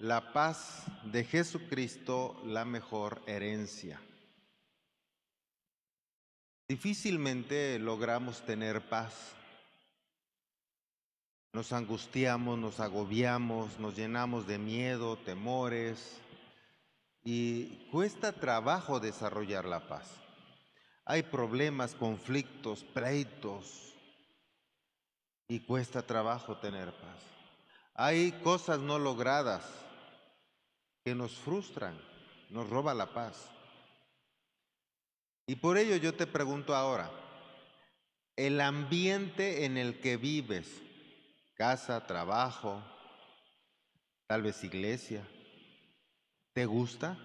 la paz de Jesucristo la mejor herencia. Difícilmente logramos tener paz. Nos angustiamos, nos agobiamos, nos llenamos de miedo, temores y cuesta trabajo desarrollar la paz. Hay problemas, conflictos, pleitos y cuesta trabajo tener paz. Hay cosas no logradas que nos frustran, nos roba la paz. Y por ello yo te pregunto ahora, el ambiente en el que vives, casa, trabajo, tal vez iglesia, ¿te gusta?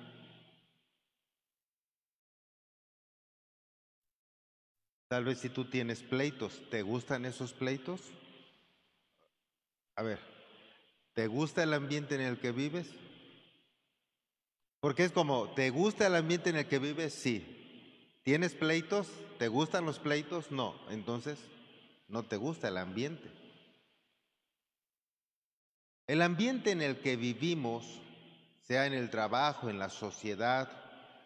Tal vez si tú tienes pleitos, ¿te gustan esos pleitos? A ver, ¿te gusta el ambiente en el que vives? Porque es como, ¿te gusta el ambiente en el que vives? Sí. ¿Tienes pleitos? ¿Te gustan los pleitos? No. Entonces, no te gusta el ambiente. El ambiente en el que vivimos, sea en el trabajo, en la sociedad,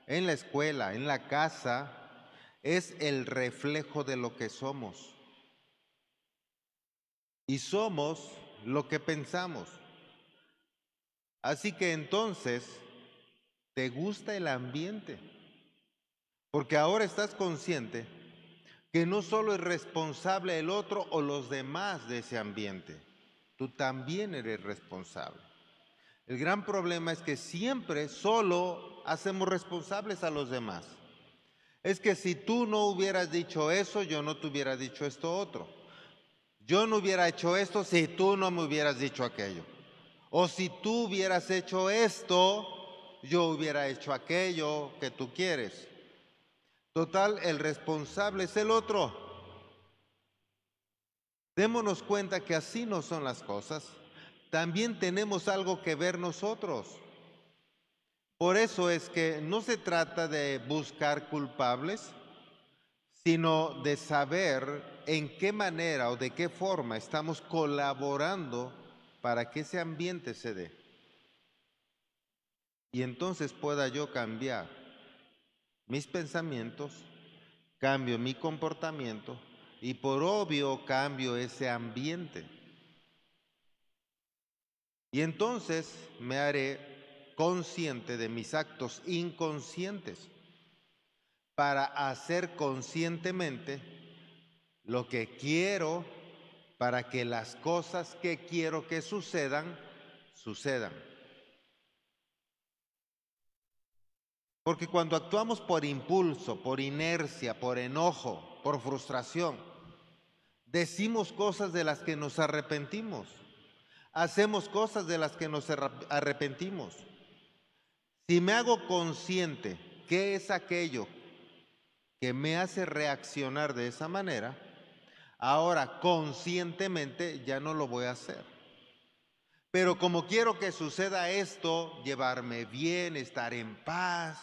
en la escuela, en la casa, es el reflejo de lo que somos. Y somos lo que pensamos. Así que entonces, ¿te gusta el ambiente? Porque ahora estás consciente que no solo es responsable el otro o los demás de ese ambiente, tú también eres responsable. El gran problema es que siempre solo hacemos responsables a los demás. Es que si tú no hubieras dicho eso, yo no te hubiera dicho esto otro. Yo no hubiera hecho esto si tú no me hubieras dicho aquello. O si tú hubieras hecho esto, yo hubiera hecho aquello que tú quieres. Total, el responsable es el otro. Démonos cuenta que así no son las cosas. También tenemos algo que ver nosotros. Por eso es que no se trata de buscar culpables, sino de saber en qué manera o de qué forma estamos colaborando para que ese ambiente se dé. Y entonces pueda yo cambiar mis pensamientos, cambio mi comportamiento y por obvio cambio ese ambiente. Y entonces me haré consciente de mis actos inconscientes para hacer conscientemente lo que quiero para que las cosas que quiero que sucedan, sucedan. Porque cuando actuamos por impulso, por inercia, por enojo, por frustración, decimos cosas de las que nos arrepentimos, hacemos cosas de las que nos arrepentimos. Si me hago consciente qué es aquello que me hace reaccionar de esa manera, ahora conscientemente ya no lo voy a hacer. Pero como quiero que suceda esto, llevarme bien, estar en paz,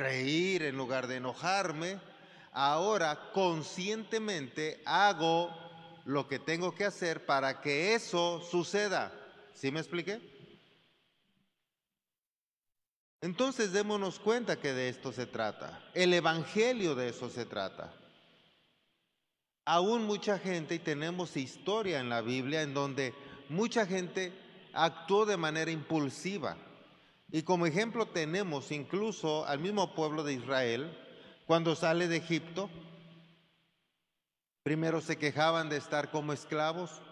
reír en lugar de enojarme, ahora conscientemente hago lo que tengo que hacer para que eso suceda. ¿Sí me expliqué? Entonces démonos cuenta que de esto se trata. El Evangelio de eso se trata. Aún mucha gente, y tenemos historia en la Biblia en donde mucha gente actuó de manera impulsiva. Y como ejemplo tenemos incluso al mismo pueblo de Israel, cuando sale de Egipto, primero se quejaban de estar como esclavos.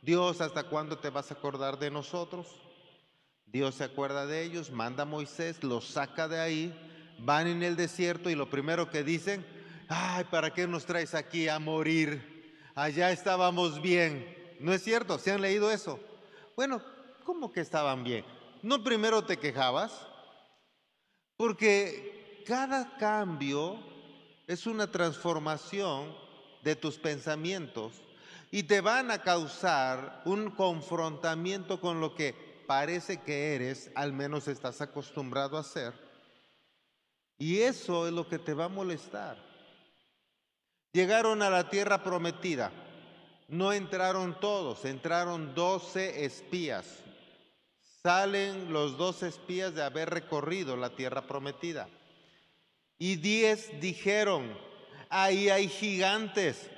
Dios, ¿hasta cuándo te vas a acordar de nosotros? Dios se acuerda de ellos, manda a Moisés, los saca de ahí, van en el desierto y lo primero que dicen, ay, ¿para qué nos traes aquí a morir? Allá estábamos bien. ¿No es cierto? ¿Se han leído eso? Bueno, ¿cómo que estaban bien? ¿No primero te quejabas? Porque cada cambio es una transformación de tus pensamientos y te van a causar un confrontamiento con lo que parece que eres, al menos estás acostumbrado a ser. Y eso es lo que te va a molestar. Llegaron a la tierra prometida. No entraron todos, entraron doce espías. Salen los dos espías de haber recorrido la tierra prometida. Y diez dijeron, ahí hay gigantes,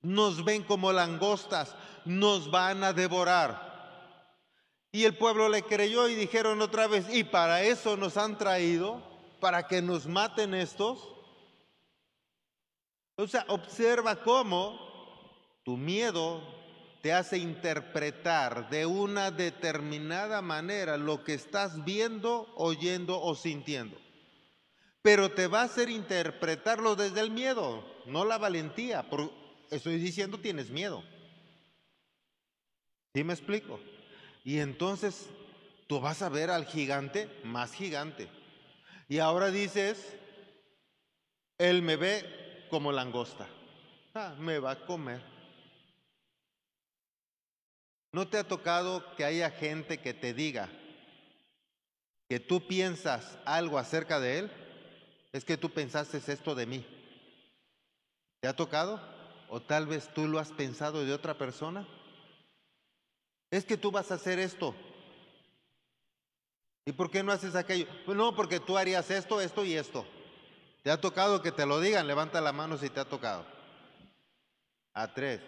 nos ven como langostas, nos van a devorar. Y el pueblo le creyó y dijeron otra vez, ¿y para eso nos han traído? ¿Para que nos maten estos? O sea, observa cómo tu miedo te hace interpretar de una determinada manera lo que estás viendo, oyendo o sintiendo. Pero te va a hacer interpretarlo desde el miedo, no la valentía. Por, estoy diciendo tienes miedo. ¿Sí me explico? Y entonces tú vas a ver al gigante más gigante. Y ahora dices, él me ve como langosta. Ah, me va a comer. ¿No te ha tocado que haya gente que te diga que tú piensas algo acerca de él? Es que tú pensaste esto de mí. ¿Te ha tocado? ¿O tal vez tú lo has pensado de otra persona? es que tú vas a hacer esto. ¿Y por qué no haces aquello? Pues no, porque tú harías esto, esto y esto. ¿Te ha tocado que te lo digan? Levanta la mano si te ha tocado. A tres.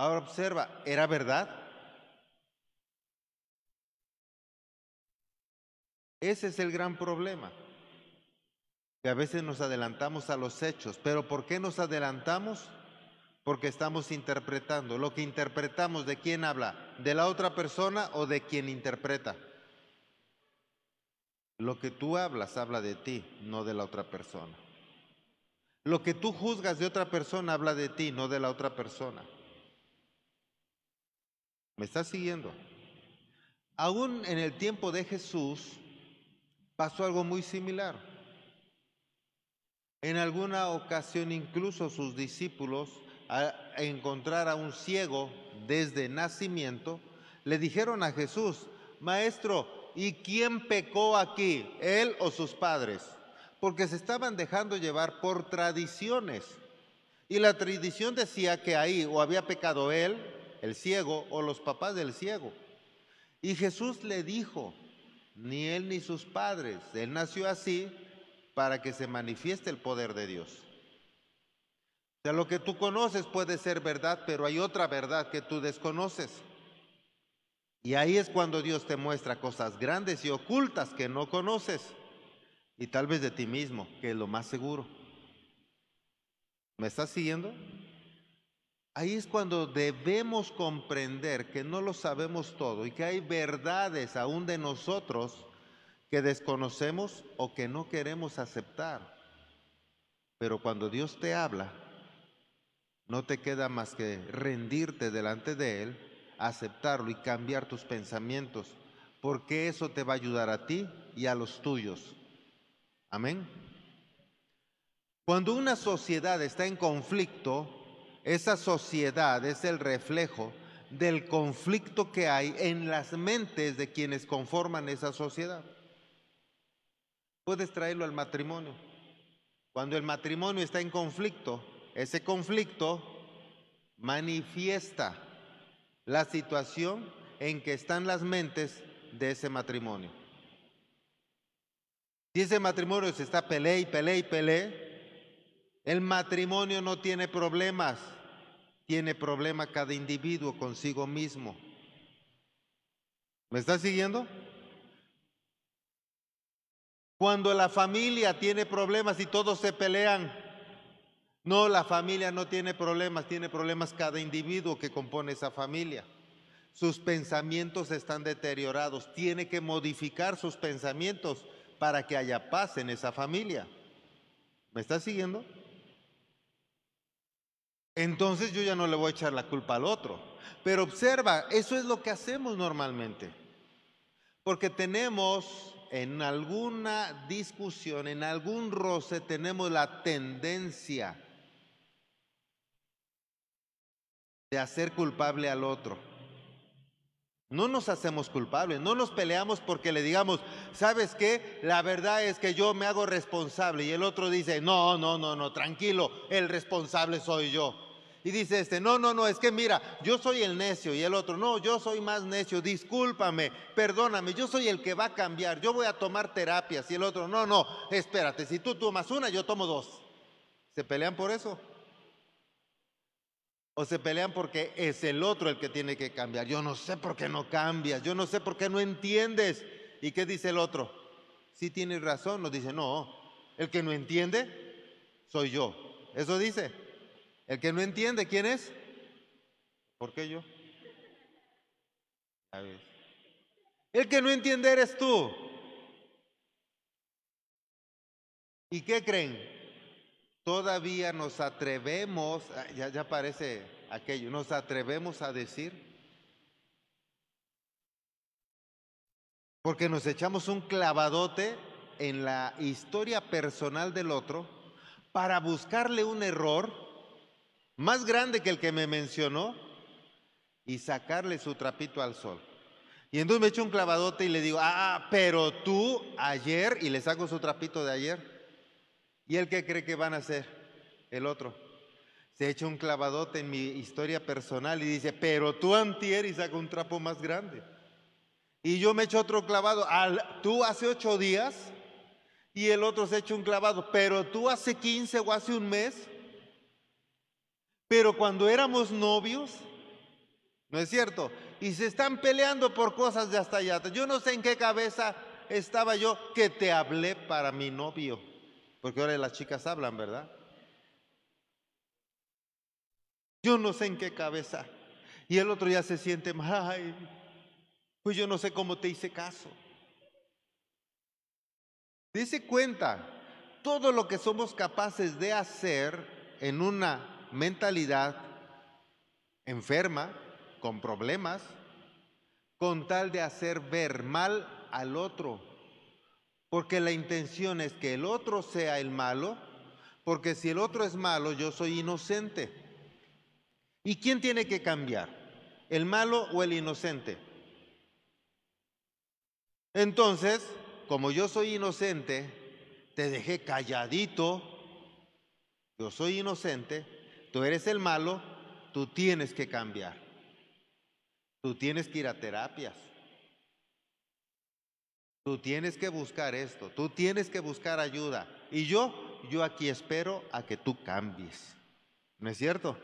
Ahora observa, ¿era verdad? Ese es el gran problema. Que a veces nos adelantamos a los hechos. ¿Pero por qué nos adelantamos? porque estamos interpretando. Lo que interpretamos, ¿de quién habla? ¿De la otra persona o de quien interpreta? Lo que tú hablas habla de ti, no de la otra persona. Lo que tú juzgas de otra persona habla de ti, no de la otra persona. ¿Me estás siguiendo? Aún en el tiempo de Jesús pasó algo muy similar. En alguna ocasión incluso sus discípulos a encontrar a un ciego desde nacimiento, le dijeron a Jesús, Maestro, ¿y quién pecó aquí, él o sus padres? Porque se estaban dejando llevar por tradiciones. Y la tradición decía que ahí o había pecado él, el ciego, o los papás del ciego. Y Jesús le dijo, ni él ni sus padres, él nació así para que se manifieste el poder de Dios. O sea, lo que tú conoces puede ser verdad, pero hay otra verdad que tú desconoces. Y ahí es cuando Dios te muestra cosas grandes y ocultas que no conoces. Y tal vez de ti mismo, que es lo más seguro. ¿Me estás siguiendo? Ahí es cuando debemos comprender que no lo sabemos todo y que hay verdades aún de nosotros que desconocemos o que no queremos aceptar. Pero cuando Dios te habla, no te queda más que rendirte delante de Él, aceptarlo y cambiar tus pensamientos, porque eso te va a ayudar a ti y a los tuyos. Amén. Cuando una sociedad está en conflicto, esa sociedad es el reflejo del conflicto que hay en las mentes de quienes conforman esa sociedad. Puedes traerlo al matrimonio. Cuando el matrimonio está en conflicto, ese conflicto manifiesta la situación en que están las mentes de ese matrimonio. Si ese matrimonio se está peleé y peleé y peleé, el matrimonio no tiene problemas, tiene problema cada individuo consigo mismo. ¿Me está siguiendo? Cuando la familia tiene problemas y todos se pelean, no, la familia no tiene problemas, tiene problemas cada individuo que compone esa familia. Sus pensamientos están deteriorados, tiene que modificar sus pensamientos para que haya paz en esa familia. ¿Me estás siguiendo? Entonces yo ya no le voy a echar la culpa al otro. Pero observa, eso es lo que hacemos normalmente. Porque tenemos en alguna discusión, en algún roce, tenemos la tendencia de hacer culpable al otro. No nos hacemos culpables, no nos peleamos porque le digamos, ¿sabes qué? La verdad es que yo me hago responsable y el otro dice, no, no, no, no, tranquilo, el responsable soy yo. Y dice este, no, no, no, es que mira, yo soy el necio y el otro, no, yo soy más necio, discúlpame, perdóname, yo soy el que va a cambiar, yo voy a tomar terapias y el otro, no, no, espérate, si tú tomas una, yo tomo dos. ¿Se pelean por eso? ¿O se pelean porque es el otro el que tiene que cambiar? Yo no sé por qué no cambias, yo no sé por qué no entiendes. ¿Y qué dice el otro? Si tienes razón, nos dice, no, el que no entiende soy yo. Eso dice. El que no entiende, ¿quién es? ¿Por qué yo? El que no entiende eres tú. ¿Y qué creen? Todavía nos atrevemos, ah, ya, ya parece aquello, nos atrevemos a decir, porque nos echamos un clavadote en la historia personal del otro para buscarle un error más grande que el que me mencionó y sacarle su trapito al sol. Y entonces me echo un clavadote y le digo, ah, pero tú ayer, y le saco su trapito de ayer. ¿Y él qué cree que van a hacer? El otro. Se echa un clavadote en mi historia personal y dice, pero tú antier y saca un trapo más grande. Y yo me echo otro clavado, al, tú hace ocho días y el otro se echa un clavado, pero tú hace quince o hace un mes pero cuando éramos novios, ¿no es cierto? Y se están peleando por cosas de hasta allá. Yo no sé en qué cabeza estaba yo que te hablé para mi novio. Porque ahora las chicas hablan, ¿verdad? Yo no sé en qué cabeza. Y el otro ya se siente, ay, pues yo no sé cómo te hice caso. Dice cuenta, todo lo que somos capaces de hacer en una mentalidad enferma, con problemas, con tal de hacer ver mal al otro. Porque la intención es que el otro sea el malo, porque si el otro es malo, yo soy inocente. ¿Y quién tiene que cambiar? ¿El malo o el inocente? Entonces, como yo soy inocente, te dejé calladito, yo soy inocente, tú eres el malo, tú tienes que cambiar. Tú tienes que ir a terapias. Tú tienes que buscar esto, tú tienes que buscar ayuda. Y yo, yo aquí espero a que tú cambies. ¿No es cierto?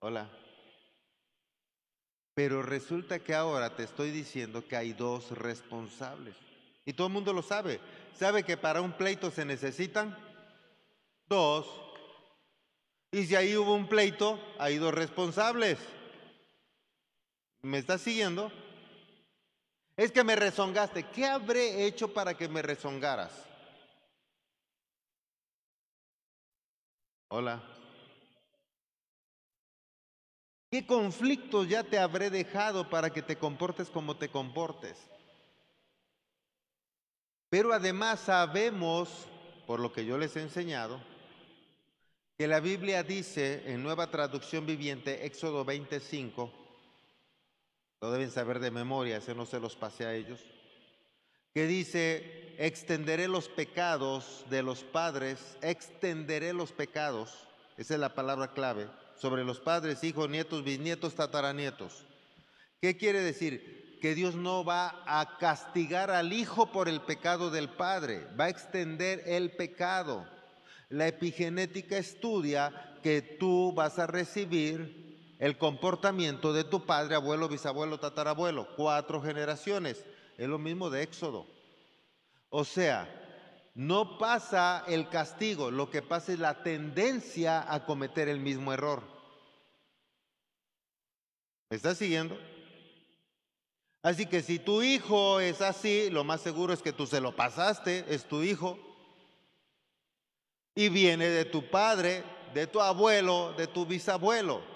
Hola. Pero resulta que ahora te estoy diciendo que hay dos responsables. Y todo el mundo lo sabe. ¿Sabe que para un pleito se necesitan dos? Y si ahí hubo un pleito, hay dos responsables. ¿Me estás siguiendo? Es que me rezongaste. ¿Qué habré hecho para que me rezongaras? Hola. ¿Qué conflictos ya te habré dejado para que te comportes como te comportes? Pero además sabemos, por lo que yo les he enseñado, que la Biblia dice en nueva traducción viviente, Éxodo 25, lo deben saber de memoria, ese no se los pase a ellos, que dice, extenderé los pecados de los padres, extenderé los pecados, esa es la palabra clave, sobre los padres, hijos, nietos, bisnietos, tataranietos. ¿Qué quiere decir? Que Dios no va a castigar al hijo por el pecado del padre, va a extender el pecado. La epigenética estudia que tú vas a recibir el comportamiento de tu padre, abuelo, bisabuelo, tatarabuelo, cuatro generaciones. Es lo mismo de Éxodo. O sea, no pasa el castigo, lo que pasa es la tendencia a cometer el mismo error. ¿Me estás siguiendo? Así que si tu hijo es así, lo más seguro es que tú se lo pasaste, es tu hijo y viene de tu padre, de tu abuelo, de tu bisabuelo.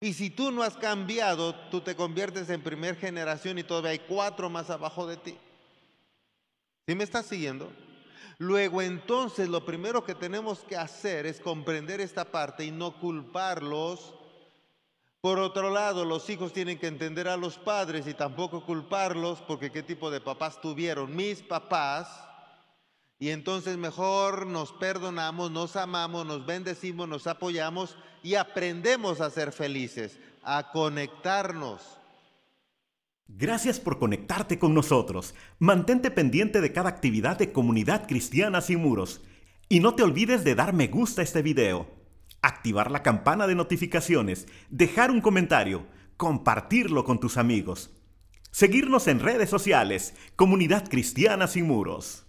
Y si tú no has cambiado, tú te conviertes en primer generación y todavía hay cuatro más abajo de ti. ¿Sí me estás siguiendo? Luego entonces lo primero que tenemos que hacer es comprender esta parte y no culparlos. Por otro lado, los hijos tienen que entender a los padres y tampoco culparlos porque qué tipo de papás tuvieron. Mis papás Y entonces mejor nos perdonamos, nos amamos, nos bendecimos, nos apoyamos y aprendemos a ser felices, a conectarnos. Gracias por conectarte con nosotros. Mantente pendiente de cada actividad de Comunidad Cristiana Sin Muros. Y no te olvides de dar me gusta a este video, activar la campana de notificaciones, dejar un comentario, compartirlo con tus amigos. Seguirnos en redes sociales, Comunidad Cristiana Sin Muros.